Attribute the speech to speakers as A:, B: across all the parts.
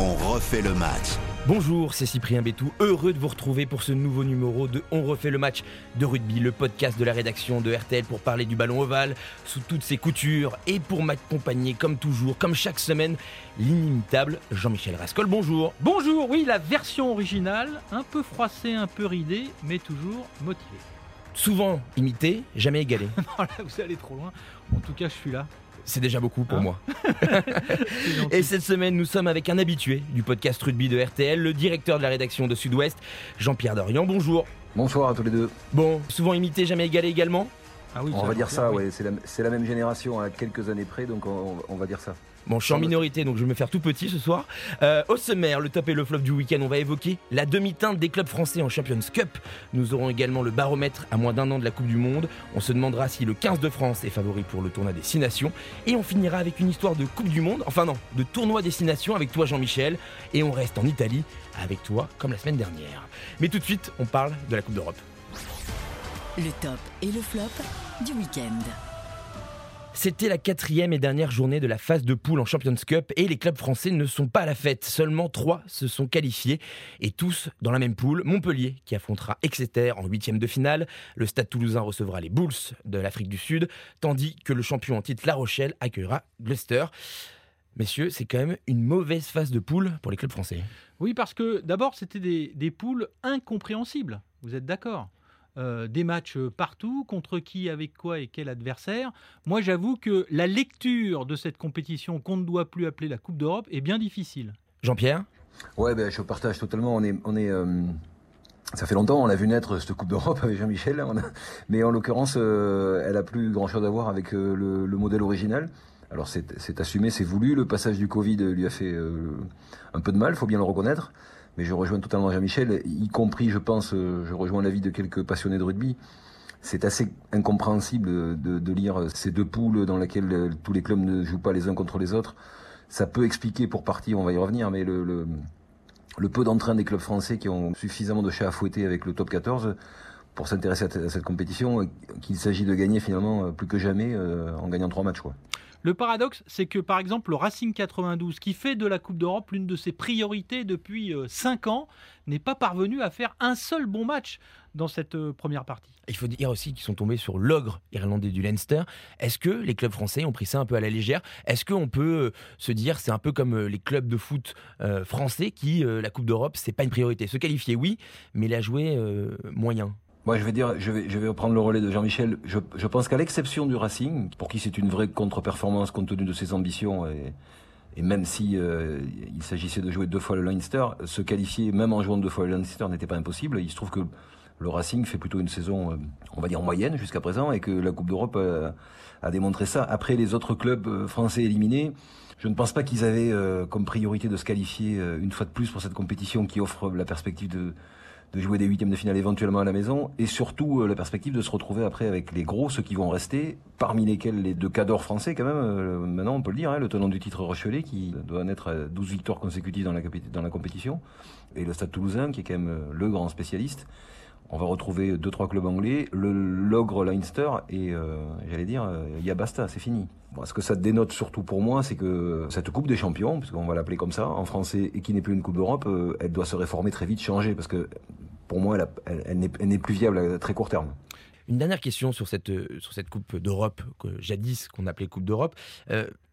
A: On refait le match.
B: Bonjour, c'est Cyprien Bétou, heureux de vous retrouver pour ce nouveau numéro de On refait le match de rugby, le podcast de la rédaction de RTL pour parler du ballon ovale sous toutes ses coutures et pour m'accompagner comme toujours, comme chaque semaine, l'inimitable Jean-Michel Rascol. Bonjour.
C: Bonjour, oui, la version originale, un peu froissée, un peu ridée, mais toujours motivée.
B: Souvent imité, jamais égalé.
C: non, là, vous allez trop loin. En tout cas, je suis là.
B: C'est déjà beaucoup pour
C: Hein
B: moi. Et cette semaine, nous sommes avec un habitué du podcast rugby de RTL, le directeur de la rédaction de Sud-Ouest, Jean-Pierre Dorian. Bonjour.
D: Bonsoir à tous les deux.
B: Bon, souvent imité, jamais égalé également?
C: Ah oui,
D: On va dire ça,
C: oui.
D: ouais, c'est la, même génération à quelques années près, donc on, on va dire ça.
B: Bon, je suis en minorité, donc je vais me faire tout petit ce soir. Euh, au sommaire, le top et le flop du week-end, on va évoquer la demi-teinte des clubs français en Champions Cup. Nous aurons également le baromètre à moins d'un an de la Coupe du Monde. On se demandera si le 15 de France est favori pour le tournoi des 6 nations. Et on finira avec une histoire de Coupe du Monde, enfin non, de tournoi des 6 nations avec toi Jean-Michel. Et on reste en Italie avec toi comme la semaine dernière. Mais tout de suite, on parle de la Coupe d'Europe.
E: Le top et le flop du week-end.
B: C'était la quatrième et dernière journée de la phase de poule en Champions Cup et les clubs français ne sont pas à la fête. Seulement trois se sont qualifiés et tous dans la même poule. Montpellier qui affrontera Exeter en huitième de finale. Le Stade Toulousain recevra les Bulls de l'Afrique du Sud, tandis que le champion en titre La Rochelle accueillera Gloucester. Messieurs, c'est quand même une mauvaise phase de poule pour les clubs français.
C: Oui, parce que d'abord, c'était des, des poules incompréhensibles. Vous êtes d'accord? Euh, des matchs partout, contre qui, avec quoi et quel adversaire. Moi, j'avoue que la lecture de cette compétition qu'on ne doit plus appeler la Coupe d'Europe est bien difficile.
B: Jean-Pierre?
D: Ouais, ben, je partage totalement. On est, on est, euh, ça fait longtemps, on l'a vu naître cette Coupe d'Europe avec Jean-Michel, a- mais en l'occurrence, euh, elle a plus grand-chose à voir avec euh, le, le modèle original. Alors c'est c'est assumé, c'est voulu. Le passage du Covid lui a fait euh, un peu de mal, faut bien le reconnaître. Mais je rejoins totalement Jean-Michel, y compris, je pense, euh, je rejoins l'avis de quelques passionnés de rugby. C'est assez incompréhensible de, lire ces deux poules dans lesquelles euh, tous les clubs ne jouent pas les uns contre les autres. Ça peut expliquer pour partie, on va y revenir, mais le, peu d'entrain des clubs français qui ont suffisamment de chats à fouetter avec le top 14 pour s'intéresser à, cette compétition, qu'il s'agit de gagner finalement euh, plus que jamais en gagnant trois matchs. Quoi.
C: Le paradoxe, c'est que par exemple, le Racing 92, qui fait de la Coupe d'Europe l'une de ses priorités depuis 5 ans, n'est pas parvenu à faire un seul bon match dans cette euh, première partie.
B: Il faut dire aussi qu'ils sont tombés sur l'ogre irlandais du Leinster. Est-ce que les clubs français ont pris ça un peu à la légère? Est-ce qu'on peut euh, se dire c'est un peu comme euh, les clubs de foot euh, français qui euh, la Coupe d'Europe c'est pas une priorité? Se qualifier oui, mais la jouer euh, moyen.
D: Moi, je vais dire, je vais, je vais reprendre le relais de Jean-Michel. Je, je pense qu'à l'exception du Racing, pour qui c'est une vraie contre-performance compte tenu de ses ambitions, et, et même si euh, il s'agissait de jouer deux fois le Leinster, se qualifier même en jouant deux fois le Leinster n'était pas impossible. Il se trouve que le Racing fait plutôt une saison, euh, on va dire moyenne jusqu'à présent, et que la Coupe d'Europe euh, a démontré ça. Après les autres clubs euh, français éliminés, je ne pense pas qu'ils avaient euh, comme priorité de se qualifier une fois de plus pour cette compétition qui offre la perspective de de jouer des huitièmes de finale éventuellement à la maison et surtout euh, la perspective de se retrouver après avec les gros, ceux qui vont rester, parmi lesquels les deux cadors français quand même, euh, maintenant on peut le dire, hein, le tenant du titre Rochelet qui doit en être à 12 victoires consécutives dans la, dans la compétition et le Stade Toulousain qui est quand même euh, le grand spécialiste. On va retrouver deux trois clubs anglais, le l'ogre Leinster et euh, j'allais dire euh, y a basta, c'est fini. Ce que ça dénote surtout pour moi, c'est que cette Coupe des Champions, puisqu'on va l'appeler comme ça en français, et qui n'est plus une Coupe d'Europe, euh, elle doit se réformer très vite, changer, parce que pour moi, elle, n'est- plus viable à très court terme.
B: Une dernière question sur cette euh, sur cette Coupe d'Europe jadis qu'on appelait Coupe d'Europe.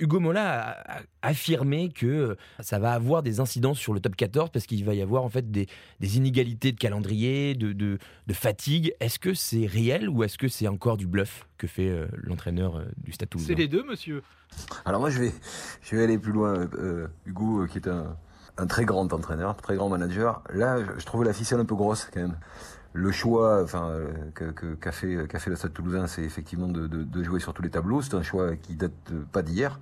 B: Hugo Mola a, affirmé que euh, ça va avoir des incidences sur le top 14 parce qu'il va y avoir en fait des, des inégalités de calendrier, de, de, de fatigue. Est-ce que c'est réel ou est-ce que c'est encore du bluff que fait euh, l'entraîneur euh, du Stade Toulousain?
C: C'est les deux, monsieur.
D: Alors moi, je vais, je vais aller plus loin. Euh, Hugo, qui est un, un très grand entraîneur, très grand manager. Là, je, je trouve la ficelle un peu grosse quand même. Le choix, enfin, euh, que- que- qu'a fait, qu'a fait le Stade Toulousain, c'est effectivement de, de- de jouer sur tous les tableaux. C'est un choix qui date pas d'hier.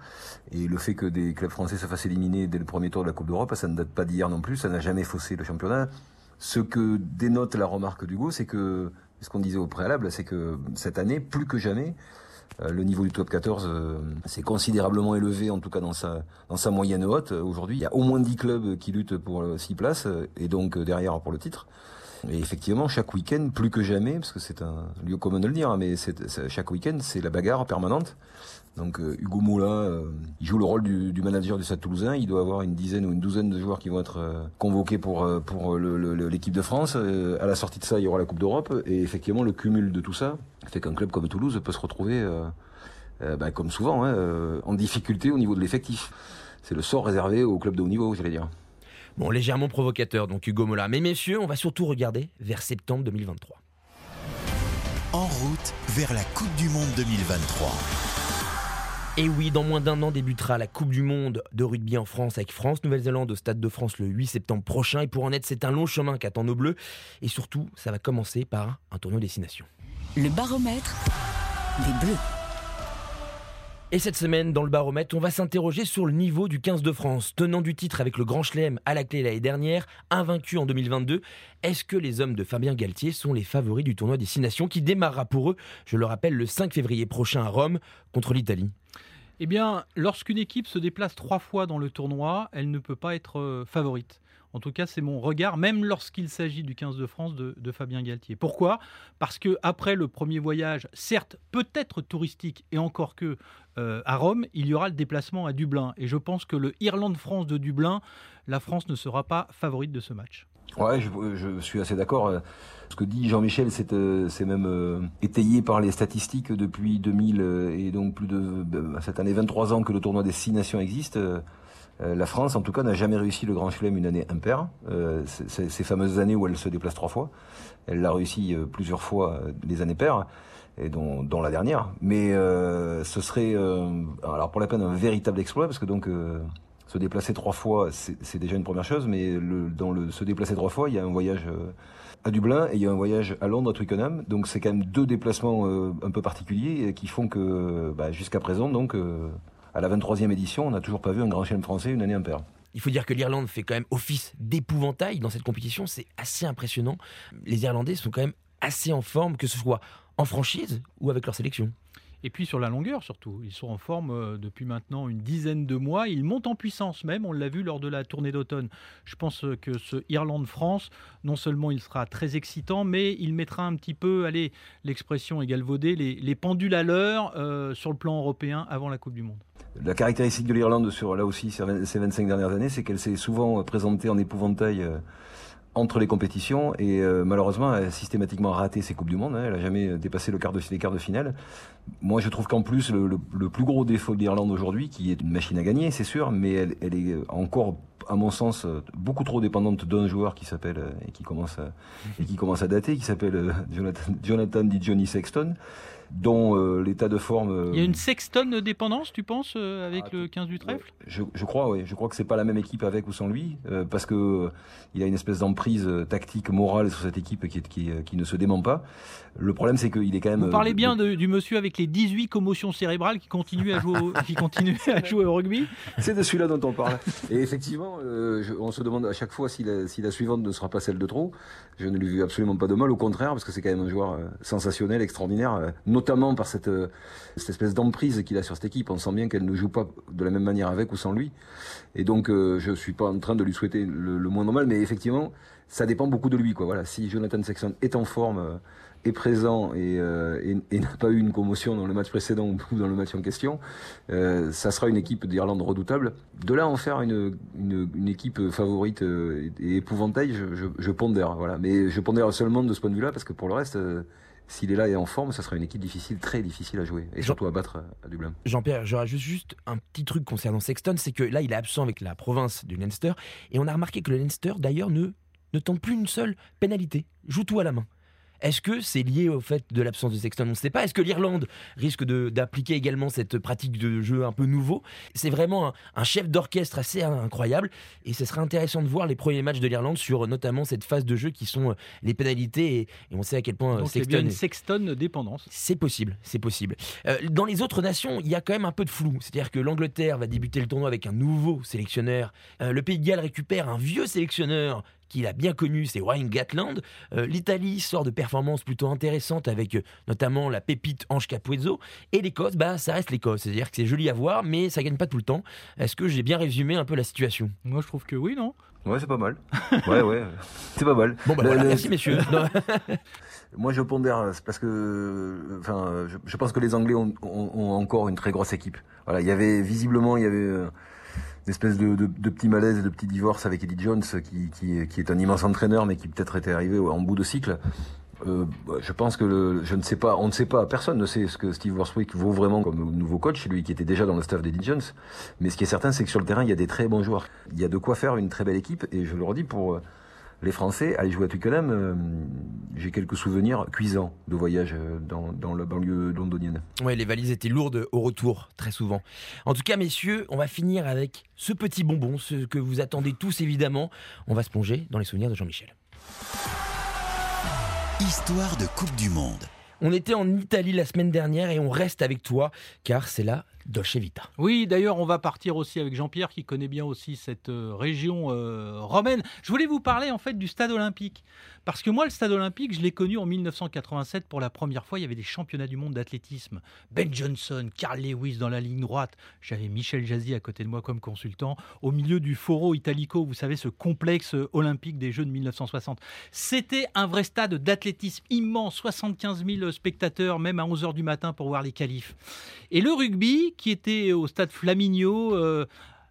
D: Et le fait que des clubs français se fassent éliminer dès le premier tour de la Coupe d'Europe, ça ne date pas d'hier non plus. Ça n'a jamais faussé le championnat. Ce que dénote la remarque d'Hugo, c'est que, ce qu'on disait au préalable, c'est que cette année, plus que jamais, euh, le niveau du top 14 euh, s'est considérablement élevé, en tout cas dans sa, dans sa moyenne haute. Aujourd'hui, il y a au moins 10 clubs qui luttent pour 6 places, et donc derrière pour le titre. Et effectivement, chaque week-end, plus que jamais, parce que c'est un lieu commun de le dire, hein, mais chaque week-end, c'est la bagarre permanente. Donc euh, Hugo Moulin, euh, il joue le rôle du, manager du Stade Toulousain. Il doit avoir une dizaine ou une douzaine de joueurs qui vont être euh, convoqués pour pour l'équipe de France. à la sortie de ça, il y aura la Coupe d'Europe. Et effectivement, le cumul de tout ça fait qu'un club comme Toulouse peut se retrouver, bah, comme souvent, hein, en difficulté au niveau de l'effectif. C'est le sort réservé au club de haut niveau, j'allais dire.
B: Bon, légèrement provocateur, donc Hugo Mola. Mais messieurs, on va surtout regarder vers septembre 2023.
A: En route vers la Coupe du Monde 2023.
B: Et oui, dans moins d'un an débutera la Coupe du Monde de rugby en France avec France-Nouvelle-Zélande au Stade de France le 8 septembre prochain. Et pour en être, c'est un long chemin qu'attend nos Bleus. Et surtout, ça va commencer par un tournoi destination.
E: Le baromètre des Bleus.
B: Et cette semaine, dans le baromètre, on va s'interroger sur le niveau du 15 de France, tenant du titre avec le Grand Chelem à la clé l'année dernière, invaincu en 2022. Est-ce que les hommes de Fabien Galtier sont les favoris du tournoi Destination qui démarrera pour eux, je le rappelle, le 5 février prochain à Rome contre l'Italie?
C: Eh bien, lorsqu'une équipe se déplace trois fois dans le tournoi, elle ne peut pas être euh, favorite. En tout cas, c'est mon regard, même lorsqu'il s'agit du 15 de France de, Fabien Galtier. Pourquoi? Parce que après le premier voyage, certes peut-être touristique et encore que euh, à Rome, il y aura le déplacement à Dublin. Et je pense que le Irlande-France de Dublin, la France ne sera pas favorite de ce match.
D: Ouais, je, suis assez d'accord. Ce que dit Jean-Michel, c'est euh, même euh, étayé par les statistiques depuis 2000 euh, et donc plus de cette année 23 ans que le tournoi des six nations existe. La France, en tout cas, n'a jamais réussi le Grand Chelem une année impaire. ces fameuses années où elle se déplace trois fois, elle l'a réussi plusieurs fois les années paires et dont, dont, la dernière. Mais ce serait, alors pour la peine, un véritable exploit parce que donc se déplacer trois fois, c'est déjà une première chose, mais le, dans le se déplacer trois fois, il y a un voyage euh, à Dublin et il y a un voyage à Londres, à Twickenham. Donc c'est quand même deux déplacements euh, un peu particuliers qui font que bah, jusqu'à présent, donc euh, à la 23e édition, on n'a toujours pas vu un grand chelem français une année impaire.
B: Il faut dire que l'Irlande fait quand même office d'épouvantail dans cette compétition, c'est assez impressionnant. Les Irlandais sont quand même assez en forme, que ce soit en franchise ou avec leur sélection.
C: Et puis sur la longueur surtout, ils sont en forme euh, depuis maintenant une dizaine de mois, ils montent en puissance même, on l'a vu lors de la tournée d'automne. Je pense euh, que ce Irlande-France, non seulement il sera très excitant, mais il mettra un petit peu, allez, l'expression est galvaudée, les, pendules à l'heure euh, sur le plan européen avant la Coupe du Monde.
D: La caractéristique de l'Irlande sur là aussi ces 25 dernières années, c'est qu'elle s'est souvent présentée en épouvantail entre les compétitions et euh, malheureusement elle a systématiquement raté ses coupes du monde. Hein. elle a jamais dépassé le quart de les quarts de finale. Moi, je trouve qu'en plus le, plus gros défaut de l'Irlande aujourd'hui, qui est une machine à gagner, c'est sûr, mais elle, est encore, à mon sens, beaucoup trop dépendante d'un joueur qui s'appelle et qui commence à, et qui commence à dater, qui s'appelle Jonathan, Jonathan Di Johnny Sexton dont euh, l'état de forme.
C: Euh, il y a une sextonne dépendance, tu penses, euh, avec ah, le 15 du trèfle?
D: je, crois, oui. Je crois que c'est pas la même équipe avec ou sans lui, parce que il a une espèce d'emprise tactique, morale sur cette équipe qui, qui, qui, ne se dément pas. Le problème, c'est qu'il est quand même.
C: Vous parlez bien du monsieur avec les 18 commotions cérébrales qui continue à jouer, au, qui continue à jouer au rugby.
D: C'est de celui-là dont on parle. Et effectivement, on se demande à chaque fois si la, si la, suivante ne sera pas celle de trop. Je ne lui vu absolument pas de mal, au contraire, parce que c'est quand même un joueur sensationnel, extraordinaire notamment par cette, euh, cette espèce d'emprise qu'il a sur cette équipe. On sent bien qu'elle ne joue pas de la même manière avec ou sans lui. Et donc, euh, je suis pas en train de lui souhaiter le, moins normal, mais effectivement, ça dépend beaucoup de lui. Quoi. Voilà, si Jonathan Sexton est en forme, euh, est présent et, n'a pas eu une commotion dans le match précédent ou dans le match en question, ça sera une équipe d'Irlande redoutable. De là en faire une, équipe favorite et épouvantail, je, je, je, pondère. Voilà. Mais je pondère seulement de ce point de vue-là, parce que pour le reste s'il est là et en forme, ça sera une équipe difficile, très difficile à jouer, et surtout à battre à Dublin.
B: Jean-Pierre, je rajoute juste un petit truc concernant Sexton, c'est que là, il est absent avec la province du Leinster, et on a remarqué que le Leinster, d'ailleurs, ne, ne tente plus une seule pénalité, joue tout à la main. Est-ce que c'est lié au fait de l'absence de Sexton On ne sait pas. Est-ce que l'Irlande risque d'appliquer également cette pratique de jeu un peu nouveau? C'est vraiment un, chef d'orchestre assez incroyable et ce serait intéressant de voir les premiers matchs de l'Irlande sur notamment cette phase de jeu qui sont euh, les pénalités et, on sait à quel point
C: Donc Sexton. A une Sexton dépendance.
B: C'est possible, c'est possible. Euh, dans les autres nations, il y a quand même un peu de flou. C'est-à-dire que l'Angleterre va débuter le tournoi avec un nouveau sélectionneur. Euh, le Pays de Galles récupère un vieux sélectionneur qu'il a bien connu, c'est Wayne Gatland. Euh, L'Italie sort de performances plutôt intéressantes avec euh, notamment la pépite Ange Capuezzo. Et l'Écosse, bah, ça reste l'Écosse. C'est-à-dire que c'est joli à voir, mais ça gagne pas tout le temps. Est-ce que j'ai bien résumé un peu la situation?
C: Moi, je trouve que oui, non?
D: Ouais, c'est pas mal. Ouais, ouais, c'est pas mal.
B: Bon, bah
D: Le-
B: voilà,
D: le-
B: merci messieurs. Non.
D: Moi, je pondère, parce que, enfin, je, je pense que les Anglais ont, ont- ont encore une très grosse équipe. Voilà, il y avait visiblement, il y avait euh, espèce de, de, de petit malaise, de petit divorce avec Eddie Jones, qui, qui, qui est un immense entraîneur, mais qui peut-être était arrivé en bout de cycle. Euh, bah, je pense que le, je ne sais pas, on ne sait pas, personne ne sait ce que Steve Warswick vaut vraiment comme nouveau coach, lui qui était déjà dans le staff d'Eddie Jones. Mais ce qui est certain, c'est que sur le terrain, il y a des très bons joueurs. Il y a de quoi faire une très belle équipe, et je le redis pour euh, les Français, aller jouer à Twickenham, euh, j'ai quelques souvenirs cuisants de voyage euh, dans, dans la banlieue londonienne.
B: Ouais, les valises étaient lourdes au retour, très souvent. En tout cas, messieurs, on va finir avec ce petit bonbon, ce que vous attendez tous évidemment. On va se plonger dans les souvenirs de Jean-Michel.
A: Histoire de Coupe du Monde.
B: On était en Italie la semaine dernière et on reste avec toi, car c'est la Dolce Vita.
C: Oui, d'ailleurs, on va partir aussi avec Jean-Pierre qui connaît bien aussi cette euh, région euh, romaine. Je voulais vous parler en fait du stade olympique. Parce que moi, le stade olympique, je l'ai connu en 1987 pour la première fois. Il y avait des championnats du monde d'athlétisme. Ben Johnson, Carl Lewis dans la ligne droite. J'avais Michel Jazzy à côté de moi comme consultant. Au milieu du Foro Italico, vous savez, ce complexe euh, olympique des Jeux de 1960. C'était un vrai stade d'athlétisme immense, 75 000 spectateurs, même à 11h du matin pour voir les qualifs. Et le rugby, qui était au stade Flaminio, euh,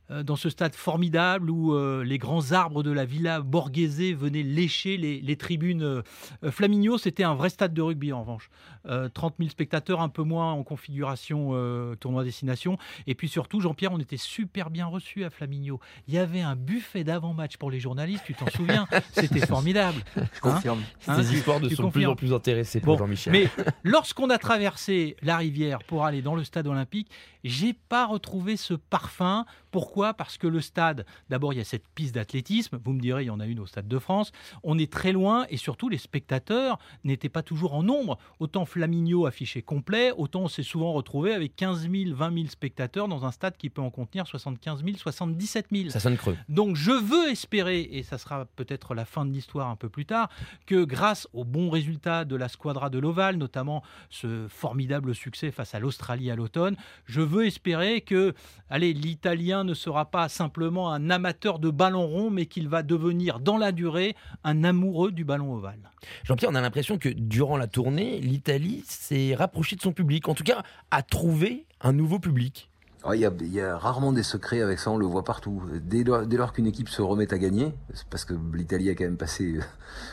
C: dans ce stade formidable où euh, les grands arbres de la Villa Borghese venaient lécher les, les tribunes. euh, euh, Flaminio, c'était un vrai stade de rugby en revanche. Euh, 30 000 spectateurs, un peu moins en configuration euh, tournoi destination. Et puis surtout, Jean-Pierre, on était super bien reçus à Flaminio. Il y avait un buffet d'avant-match pour les journalistes, tu t'en souviens? C'était formidable.
D: Je
C: Hein?
D: confirme.
C: Hein?
B: Ces histoires de sont de plus en plus intéressées pour
C: Bon,
B: Jean-Michel.
C: Mais lorsqu'on a traversé la rivière pour aller dans le stade olympique, j'ai pas retrouvé ce parfum. Pourquoi? Parce que le stade, d'abord, il y a cette piste d'athlétisme. Vous me direz, il y en a une au Stade de France. On est très loin et surtout, les spectateurs n'étaient pas toujours en nombre. Autant Flaminio affiché complet, autant on s'est souvent retrouvé avec 15 000, 20 000 spectateurs dans un stade qui peut en contenir 75 000, 77 000.
B: Ça sonne creux.
C: Donc je veux espérer, et ça sera peut-être la fin de l'histoire un peu plus tard, que grâce aux bons résultats de la squadra de l'Oval, notamment ce formidable succès face à l'Australie à l'automne, je veux espérer que, allez, l'Italien ne sera pas simplement un amateur de ballon rond, mais qu'il va devenir dans la durée un amoureux du ballon ovale.
B: Jean-Pierre, on a l'impression que durant la tournée, l'Italie s'est rapprochée de son public, en tout cas a trouvé un nouveau public.
D: Il y, a, il y a rarement des secrets avec ça, on le voit partout. Dès lors, dès lors qu'une équipe se remet à gagner, parce que l'Italie a quand même passé euh,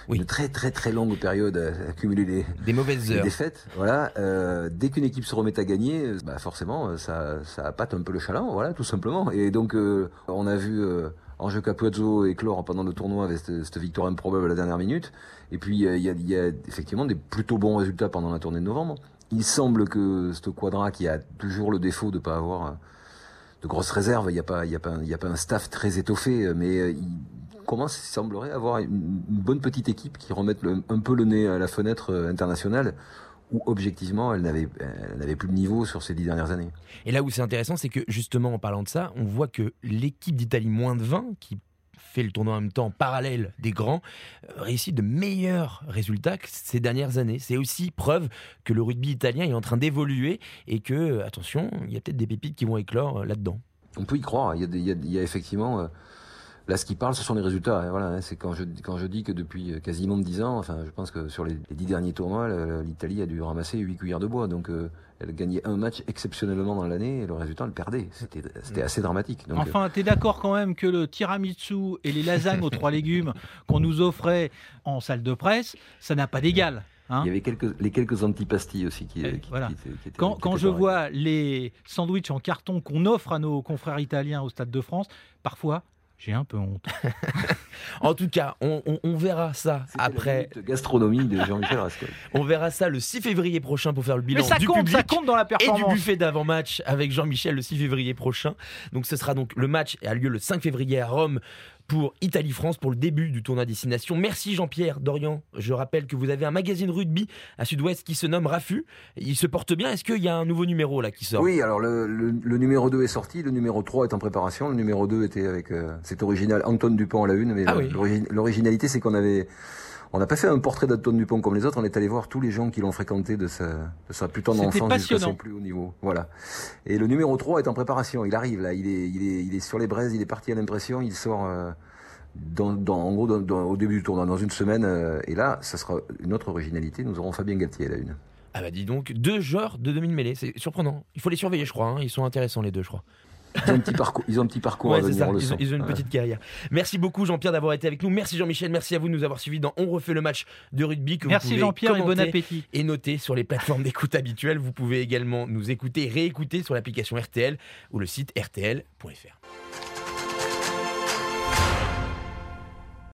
B: Oui.
D: une très très très longue période à accumuler les,
B: Des mauvaises
D: les
B: heures.
D: défaites, voilà. euh, dès qu'une équipe se remet à gagner, bah forcément, ça, ça appâte un peu le chaland, voilà, tout simplement. Et donc, euh, on a vu euh, Ange Capuzzo éclore pendant le tournoi avec cette, cette victoire improbable à la dernière minute. Et puis, il y, a, il y a effectivement des plutôt bons résultats pendant la tournée de novembre. Il semble que ce quadra qui a toujours le défaut de pas avoir euh, de grosses réserves, il n'y a pas, y a pas, y un staff très étoffé, euh, mais euh, il commence, il semblerait avoir une, bonne petite équipe qui remette un peu le nez à la fenêtre internationale, où objectivement elle n'avait, elle n'avait plus de niveau sur ces dix dernières années.
B: Et là où c'est intéressant, c'est que justement en parlant de ça, on voit que l'équipe d'Italie moins de 20, qui fait le tournoi en même temps parallèle des grands, euh, réussit de meilleurs résultats que ces dernières années. C'est aussi preuve que le rugby italien est en train d'évoluer et que, euh, attention, il y a peut-être des pépites qui vont éclore euh, là-dedans.
D: On peut y croire. Il y a, des- il y a, il y a effectivement. Là, ce qui parle, ce sont les résultats. voilà, hein, c'est quand je, quand je dis que depuis euh, quasiment 10 ans, enfin, je pense que sur les, les 10 derniers tournois, l'Italie a dû ramasser 8 cuillères de bois. Donc, euh, elle gagnait un match exceptionnellement dans l'année et le résultat, elle perdait. C'était c'était assez dramatique. Donc, euh,
C: Enfin, tu es d'accord quand même que le tiramisu et les lasagnes aux trois légumes qu'on nous offrait en salle de presse, ça n'a pas d'égal. hein.
D: il y avait quelques, les quelques antipastilles aussi qui,
C: Eh,
D: qui-
C: voilà.
D: qui étaient- qui étaient-
C: Quand,
D: qui
C: quand
D: étaient
C: je vois les sandwichs en carton qu'on offre à nos confrères italiens au Stade de France, parfois, j'ai un peu honte.
B: En tout cas, on, on- on verra ça
D: la
B: après.
D: minute gastronomie de Jean-Michel Rascol.
B: On verra ça le 6 février prochain pour faire le bilan
C: Mais ça
B: du
C: compte,
B: public.
C: ça compte dans la
B: et du
C: performance.
B: buffet d'avant-match avec Jean-Michel le 6 février prochain. Donc ce sera donc le match a lieu le 5 février à Rome pour Italie-France pour le début du tournoi destination. Merci Jean-Pierre Dorian. Je rappelle que vous avez un magazine rugby à Sud-Ouest qui se nomme Rafu. Il se porte bien. Est-ce qu'il y a un nouveau numéro là qui sort?
D: Oui, alors le, le- le numéro 2 est sorti, le numéro 3 est en préparation. Le numéro 2 était avec, euh, c'est original, Antoine Dupont à la une, mais
B: Ah oui.
D: l'originalité c'est qu'on avait, on n'a pas fait un portrait d'Antoine Dupont comme les autres, on est allé voir tous les gens qui l'ont fréquenté de sa, de sa plus tendre
C: C'était
D: enfance jusqu'à son plus haut niveau. Voilà. Et le numéro 3 est en préparation, il arrive là, il est, il est, il est sur les braises, il est parti à l'impression, il sort euh, dans, dans- en gros, dans- dans- au début du tournoi, dans une semaine. euh, et là, ça sera une autre originalité. Nous aurons Fabien Galtier à la une.
B: Ah bah dis donc, deux joueurs de demi-mêlée, c'est surprenant. Il faut les surveiller, je crois. hein. Ils sont intéressants les deux, je crois.
D: Ils ont un petit parcours, ils ont un petit parcours
B: Ouais,
D: à
B: c'est
D: venir,
B: ça.
D: on le
B: Ils, ont,
D: sent.
B: ils ont une
D: Ouais.
B: petite carrière. Merci beaucoup Jean-Pierre d'avoir été avec nous. Merci Jean-Michel. Merci à vous de nous avoir suivis dans On refait le match de rugby. Que vous
C: Merci
B: pouvez
C: Jean-Pierre et bon appétit.
B: Et noter sur les plateformes d'écoute habituelles. Vous pouvez également nous écouter, réécouter sur l'application RTL ou le site rtl.fr.